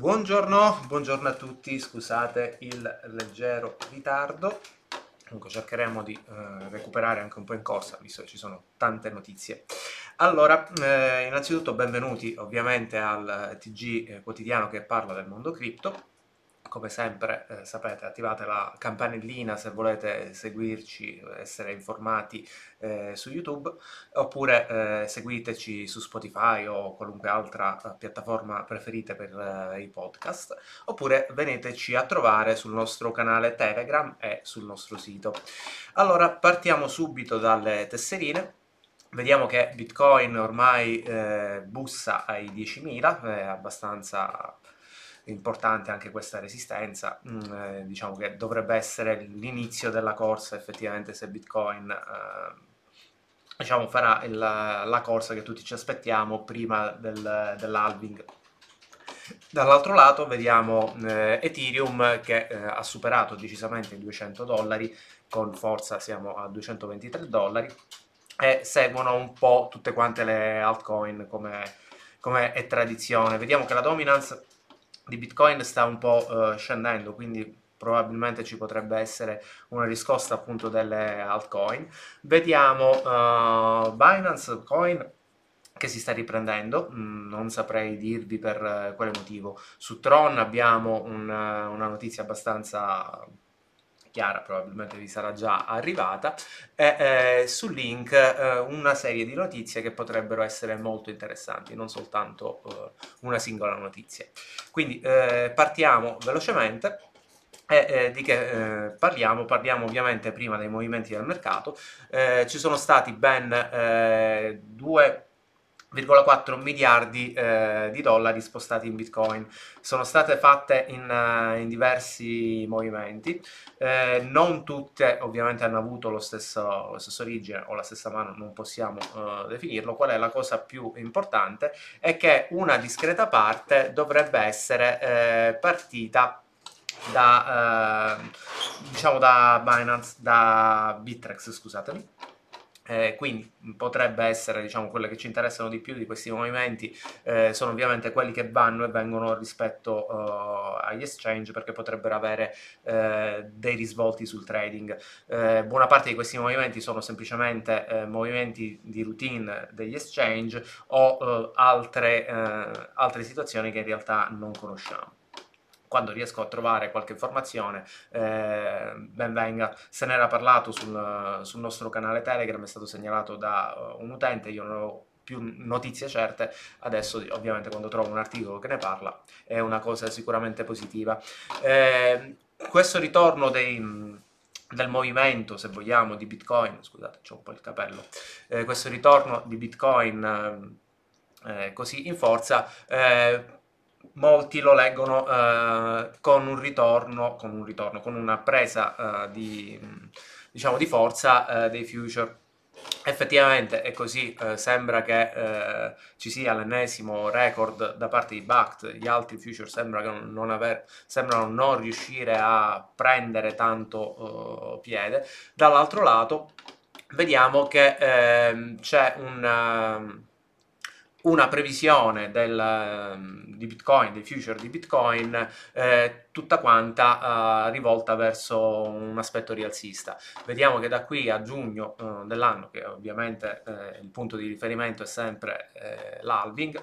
Buongiorno, buongiorno a tutti, scusate il leggero ritardo. Comunque cercheremo di eh, recuperare anche un po' in corsa, visto che ci sono tante notizie. Allora, eh, innanzitutto benvenuti ovviamente al TG eh, quotidiano che parla del mondo cripto come sempre eh, sapete attivate la campanellina se volete seguirci, essere informati eh, su YouTube, oppure eh, seguiteci su Spotify o qualunque altra eh, piattaforma preferite per eh, i podcast, oppure veniteci a trovare sul nostro canale Telegram e sul nostro sito. Allora partiamo subito dalle tesserine. Vediamo che Bitcoin ormai eh, bussa ai 10.000, è abbastanza importante anche questa resistenza, mm, eh, diciamo che dovrebbe essere l'inizio della corsa effettivamente se Bitcoin eh, diciamo, farà il, la corsa che tutti ci aspettiamo prima del, dell'halving. Dall'altro lato vediamo eh, Ethereum che eh, ha superato decisamente i 200 dollari, con forza siamo a 223 dollari, e seguono un po' tutte quante le altcoin come, come è tradizione. Vediamo che la dominance di Bitcoin sta un po' uh, scendendo, quindi probabilmente ci potrebbe essere una riscossa appunto delle altcoin. Vediamo uh, Binance Coin che si sta riprendendo, mm, non saprei dirvi per uh, quale motivo. Su Tron abbiamo un, una notizia abbastanza chiara probabilmente vi sarà già arrivata, e eh, sul link eh, una serie di notizie che potrebbero essere molto interessanti, non soltanto eh, una singola notizia. Quindi eh, partiamo velocemente. E eh, di che eh, parliamo? Parliamo ovviamente prima dei movimenti del mercato. ci sono stati ben due 1,4 miliardi eh, di dollari spostati in bitcoin. Sono state fatte in, uh, in diversi movimenti. Eh, non tutte ovviamente hanno avuto lo stesso, lo stesso, origine o la stessa mano non possiamo uh, definirlo. Qual è la cosa più importante? È che una discreta parte dovrebbe essere eh, partita da eh, diciamo da Binance da Bittrex scusatemi eh, quindi potrebbe essere diciamo, quelle che ci interessano di più di questi movimenti eh, sono ovviamente quelli che vanno e vengono rispetto uh, agli exchange perché potrebbero avere eh, dei risvolti sul trading. Eh, buona parte di questi movimenti sono semplicemente eh, movimenti di routine degli exchange o altre, altre situazioni che in realtà non conosciamo quando riesco a trovare qualche informazione, eh, ben venga. Se ne era parlato sul, sul, nostro canale Telegram, è stato segnalato da uh, un utente, io non ho più notizie certe, adesso ovviamente quando trovo un articolo che ne parla è una cosa sicuramente positiva. Eh, questo ritorno dei del movimento, se vogliamo, di Bitcoin, scusate, c'ho un po' il capello, eh, questo ritorno di Bitcoin eh, così in forza, eh, molti lo leggono eh, con un ritorno, con un ritorno, con una presa eh, di, diciamo, di forza eh, dei future. Effettivamente è così, eh, sembra che eh, ci sia l'ennesimo record da parte di Bact, gli altri future sembra non aver, sembrano non riuscire a prendere tanto eh, piede. Dall'altro lato vediamo che ehm, c'è un ehm, una previsione del, ehm, di Bitcoin, dei future di Bitcoin, eh, tutta quanta eh, rivolta verso un aspetto rialzista. Vediamo che da qui a giugno eh, dell'anno, che ovviamente eh, il punto di riferimento è sempre eh, l'halving,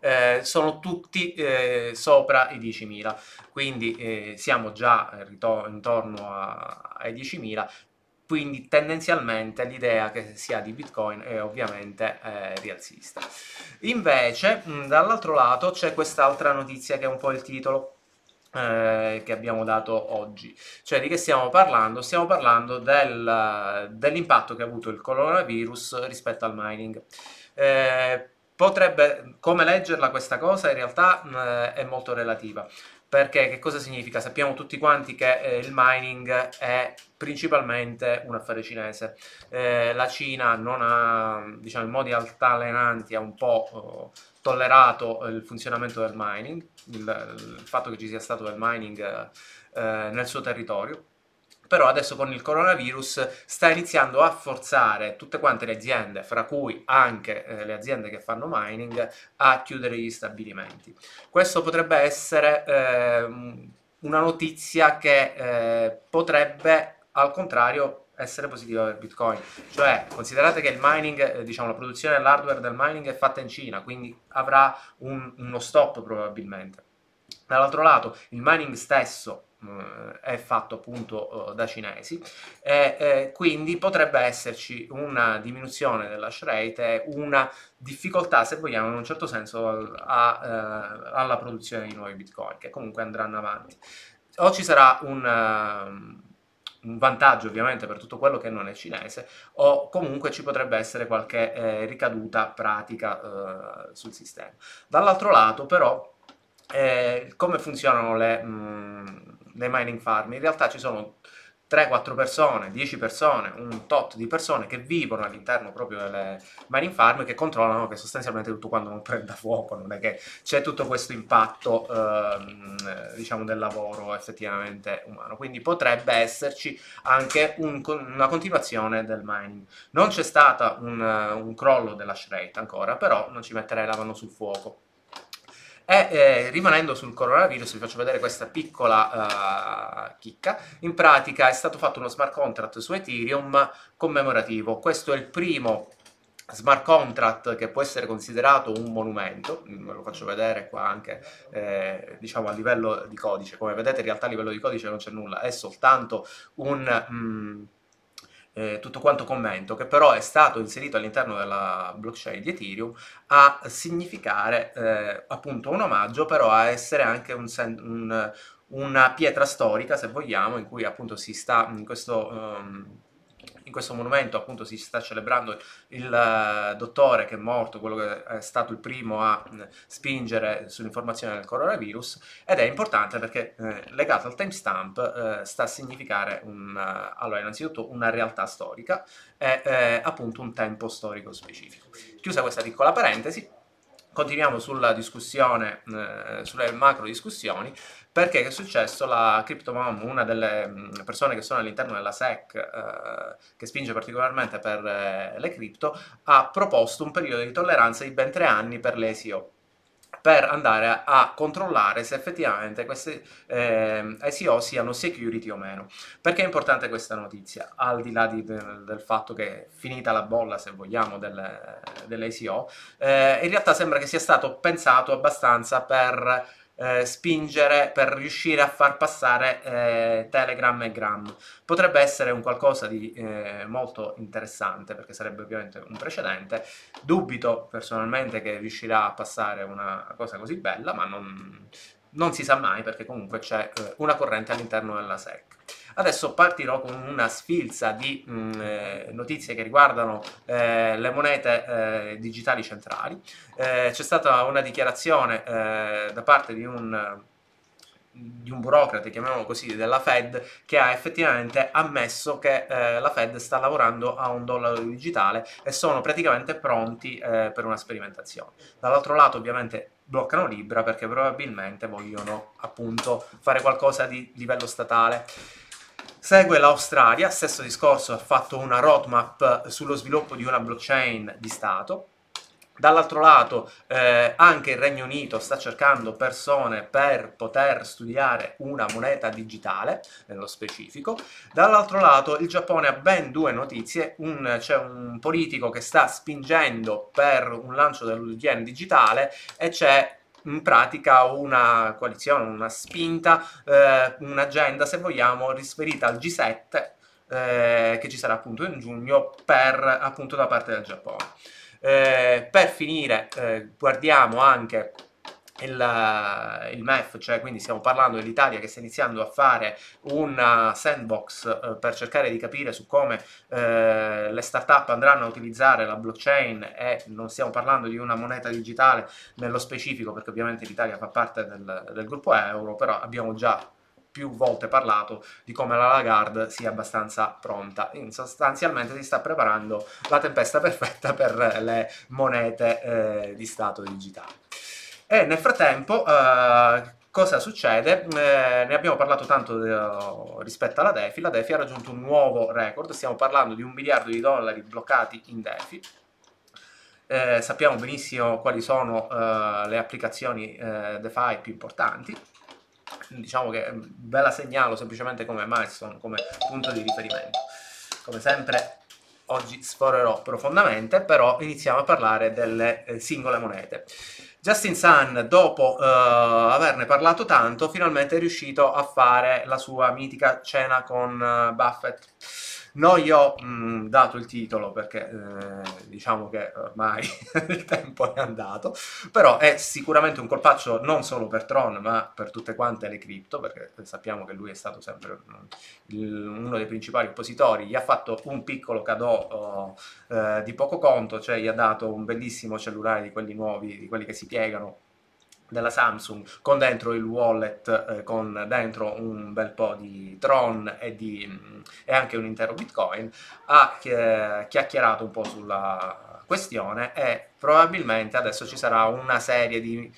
eh, sono tutti eh, sopra i 10.000, quindi eh, siamo già intorno a, ai 10.000, quindi tendenzialmente l'idea che si ha di Bitcoin è ovviamente eh, rialzista. Invece, dall'altro lato c'è quest'altra notizia che è un po' il titolo eh, che abbiamo dato oggi. Cioè di che stiamo parlando? Stiamo parlando del, dell'impatto che ha avuto il coronavirus rispetto al mining. Eh, potrebbe, come leggerla questa cosa, in realtà eh, è molto relativa. Perché che cosa significa? Sappiamo tutti quanti che eh, il mining è principalmente un affare cinese. Eh, la Cina non ha, diciamo, in modi altalenanti, ha un po' oh, tollerato il funzionamento del mining, il, il, fatto che ci sia stato del mining eh, nel suo territorio però adesso con il coronavirus sta iniziando a forzare tutte quante le aziende, fra cui anche eh, le aziende che fanno mining, a chiudere gli stabilimenti. Questo potrebbe essere eh, una notizia che eh, potrebbe al contrario essere positiva per Bitcoin. Cioè, considerate che il mining, eh, diciamo, la produzione dell'hardware del mining è fatta in Cina, quindi avrà un, uno stop probabilmente. Dall'altro lato, il mining stesso è fatto appunto eh, da cinesi. E eh, quindi potrebbe esserci una diminuzione dell'hash rate una difficoltà se vogliamo in un certo senso a, eh, alla produzione di nuovi bitcoin che comunque andranno avanti. O ci sarà un, uh, un, vantaggio ovviamente per tutto quello che non è cinese o comunque ci potrebbe essere qualche eh, ricaduta pratica uh, sul sistema. Dall'altro lato però eh, come funzionano le, mh, le mining farm? In realtà ci sono 3-4 persone, 10 persone, un tot di persone che vivono all'interno proprio delle mining farm che controllano che sostanzialmente tutto quando non prenda fuoco, non è che c'è tutto questo impatto ehm, diciamo del lavoro effettivamente umano, quindi potrebbe esserci anche un, una continuazione del mining. Non c'è stato un, un crollo dell'hash rate ancora, però non ci metterei la mano sul fuoco. E eh, rimanendo sul coronavirus, vi faccio vedere questa piccola uh, chicca. In pratica è stato fatto uno smart contract su Ethereum commemorativo. Questo è il primo smart contract che può essere considerato un monumento, ve lo faccio vedere qua anche eh, diciamo a livello di codice, come vedete in realtà a livello di codice non c'è nulla, è soltanto un... Mm, eh, tutto quanto commento, che però è stato inserito all'interno della blockchain di Ethereum a significare eh, appunto un omaggio, però a essere anche un, un, una pietra storica, se vogliamo, in cui appunto si sta in questo... Um, in questo monumento appunto si sta celebrando il uh, dottore che è morto, quello che è stato il primo a uh, spingere sull'informazione del coronavirus ed è importante perché uh, legato al timestamp sta a significare un, allora innanzitutto una realtà storica e appunto un tempo storico specifico. Chiusa questa piccola parentesi, continuiamo sulla discussione, sulle macro discussioni perché che è successo? La CryptoMom, una delle mm, persone che sono all'interno della SEC, eh, che spinge particolarmente per eh, le cripto, ha proposto un periodo di tolleranza di ben tre anni per le ICO per andare a controllare se effettivamente queste eh, ICO siano security o meno. Perché è importante questa notizia? Al di là di, del, del, fatto che è finita la bolla, se vogliamo, delle, delle ICO, eh, in realtà sembra che sia stato pensato abbastanza per eh, spingere per riuscire a far passare eh, Telegram e Gram. Potrebbe essere un qualcosa di eh, molto interessante perché sarebbe ovviamente un precedente. Dubito personalmente che riuscirà a passare una cosa così bella, ma non, non si sa mai perché comunque c'è eh, una corrente all'interno della SEC. Adesso partirò con una sfilza di mh, mm, eh, notizie che riguardano eh, le monete eh, digitali centrali. Eh, c'è stata una dichiarazione eh, da parte di un di un burocrate, chiamiamolo così, della Fed, che ha effettivamente ammesso che eh, la Fed sta lavorando a un dollaro digitale e sono praticamente pronti eh, per una sperimentazione. Dall'altro lato, ovviamente, bloccano Libra perché probabilmente vogliono appunto fare qualcosa di livello statale. Segue l'Australia, stesso discorso, ha fatto una roadmap sullo sviluppo di una blockchain di Stato. Dall'altro lato eh, anche il Regno Unito sta cercando persone per poter studiare una moneta digitale, nello specifico. Dall'altro lato il Giappone ha ben due notizie, c'è un politico che sta spingendo per un lancio del yen digitale e c'è in pratica una coalizione, una spinta, eh, un'agenda, se vogliamo, riferita al G7 eh, che ci sarà appunto in giugno per appunto da parte del Giappone. Eh, per finire eh, guardiamo anche il, il, MEF, cioè quindi stiamo parlando dell'Italia che sta iniziando a fare una sandbox eh, per cercare di capire su come eh, le start-up andranno a utilizzare la blockchain e non stiamo parlando di una moneta digitale nello specifico perché ovviamente l'Italia fa parte del, del gruppo euro, però abbiamo già più volte parlato di come la Lagarde sia abbastanza pronta. In sostanzialmente si sta preparando la tempesta perfetta per le monete eh, di Stato digitale. E nel frattempo, eh, Cosa succede? Eh, ne abbiamo parlato tanto eh, rispetto alla DeFi, la DeFi ha raggiunto un nuovo record, stiamo parlando di un miliardo di dollari bloccati in DeFi, eh, sappiamo benissimo quali sono eh, le applicazioni eh, DeFi più importanti, diciamo che mm, ve la segnalo semplicemente come milestone, come punto di riferimento. Come sempre oggi sforerò profondamente, però iniziamo a parlare delle singole monete. Justin Sun, dopo uh, averne parlato tanto, finalmente è riuscito a fare la sua mitica cena con uh, Buffett non gli ho mh, mm, dato il titolo perché eh, diciamo che ormai il tempo è andato, però è sicuramente un colpaccio non solo per Tron ma per tutte quante le cripto, perché sappiamo che lui è stato sempre il, uno dei principali oppositori, gli ha fatto un piccolo cadeau eh, di poco conto, cioè gli ha dato un bellissimo cellulare di quelli nuovi, di quelli che si piegano della Samsung con dentro il wallet, eh, con dentro un bel po' di Tron e, di, mm, e anche un intero Bitcoin, ha eh, chiacchierato un po' sulla questione e probabilmente adesso ci sarà una serie di,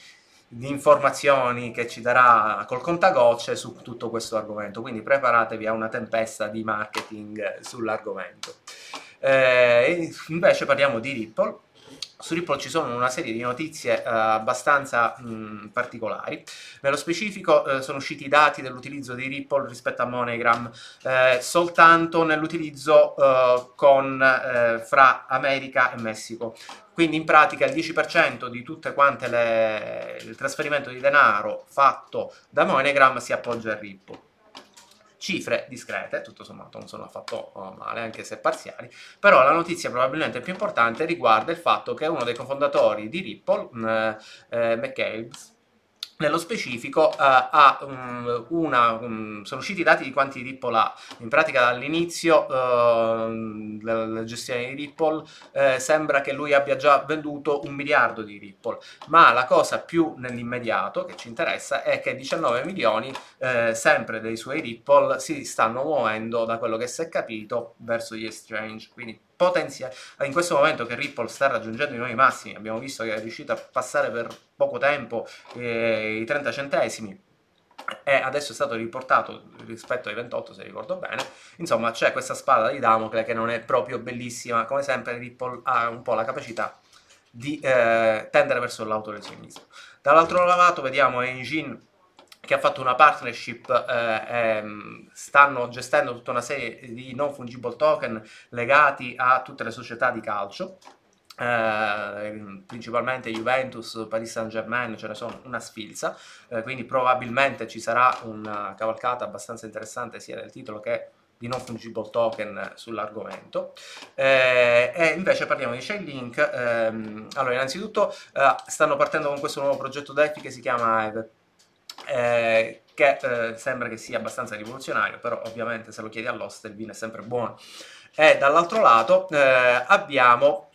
di informazioni che ci darà col contagocce su tutto questo argomento, quindi preparatevi a una tempesta di marketing sull'argomento. Eh, invece parliamo di Ripple, su Ripple ci sono una serie di notizie eh, abbastanza mh, particolari. Nello specifico eh, sono usciti i dati dell'utilizzo di Ripple rispetto a MoneyGram eh, soltanto nell'utilizzo eh, con, eh, fra America e Messico. Quindi in pratica il 10% di tutte quante le, il trasferimento di denaro fatto da MoneyGram si appoggia a Ripple cifre discrete, tutto sommato non sono affatto oh, male, anche se parziali, però la notizia probabilmente più importante riguarda il fatto che uno dei cofondatori di Ripple, eh, eh, McCabe, nello specifico uh, ha um, una, um, sono usciti i dati di quanti Ripple ha. In pratica dall'inizio uh, della gestione di Ripple uh, sembra che lui abbia già venduto un miliardo di Ripple, ma la cosa più nell'immediato che ci interessa è che 19 milioni eh, sempre dei suoi Ripple si stanno muovendo da quello che si è capito verso gli exchange, quindi potenzia in questo momento che Ripple sta raggiungendo i nuovi massimi, abbiamo visto che è riuscito a passare per poco tempo eh, i 30 centesimi e adesso è stato riportato rispetto ai 28 se ricordo bene. Insomma c'è questa spada di Damocle che non è proprio bellissima. Come sempre Ripple ha un po' la capacità di eh, tendere verso l'autolesionismo dall'altro lato vediamo Engine che ha fatto una partnership, eh, ehm, stanno gestendo tutta una serie di non fungible token legati a tutte le società di calcio, eh, principalmente Juventus, Paris Saint Germain, ce ne sono una sfilza, eh, quindi probabilmente ci sarà una cavalcata abbastanza interessante sia del titolo che di non fungible token sull'argomento. Eh, e invece parliamo di Chainlink ehm, allora innanzitutto eh, stanno partendo con questo nuovo progetto DeFi che si chiama Eve eh, che eh, sembra che sia abbastanza rivoluzionario, però ovviamente se lo chiedi all'host il vino è sempre buono. E dall'altro lato eh, abbiamo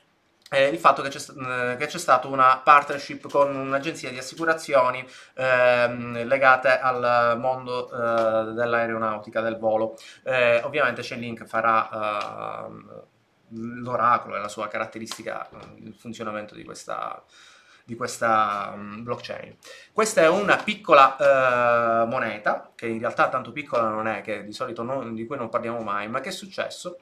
eh, il fatto che c'è, eh, che c'è, stata una partnership con un'agenzia di assicurazioni ehm, legate al mondo eh, dell'aeronautica, del volo. Eh, ovviamente Chainlink farà ehm, l'oracolo e la sua caratteristica, il funzionamento di questa di questa um, blockchain. Questa è una piccola uh, moneta, che in realtà tanto piccola non è, che di solito non, di cui non parliamo mai, ma che è successo?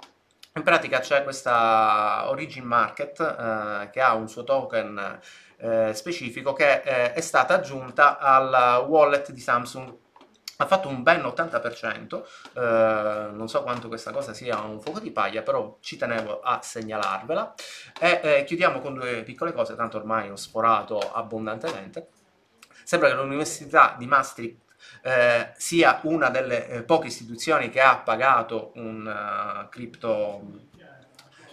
In pratica c'è questa Origin Market uh, che ha un suo token uh, specifico che è stata aggiunta al wallet di Samsung ha fatto un ben 80%, eh, non so quanto questa cosa sia un fuoco di paglia, però ci tenevo a segnalarvela. E eh, chiudiamo con due piccole cose, tanto ormai ho sforato abbondantemente. Sembra che l'Università di Maastricht eh, sia una delle eh, poche istituzioni che ha pagato un uh, cripto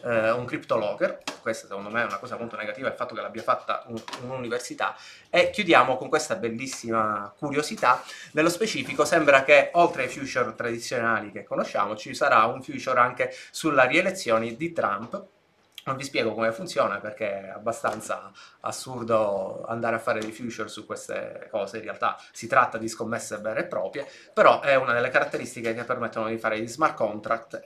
eh, un CryptoLocker, questa secondo me è una cosa molto negativa il fatto che l'abbia fatta un, un'università, e chiudiamo con questa bellissima curiosità, nello specifico sembra che oltre ai future tradizionali che conosciamo ci sarà un future anche sulla rielezione di Trump, non vi spiego come funziona perché è abbastanza assurdo andare a fare dei future su queste cose, in realtà si tratta di scommesse vere e proprie, però è una delle caratteristiche che permettono di fare gli smart contract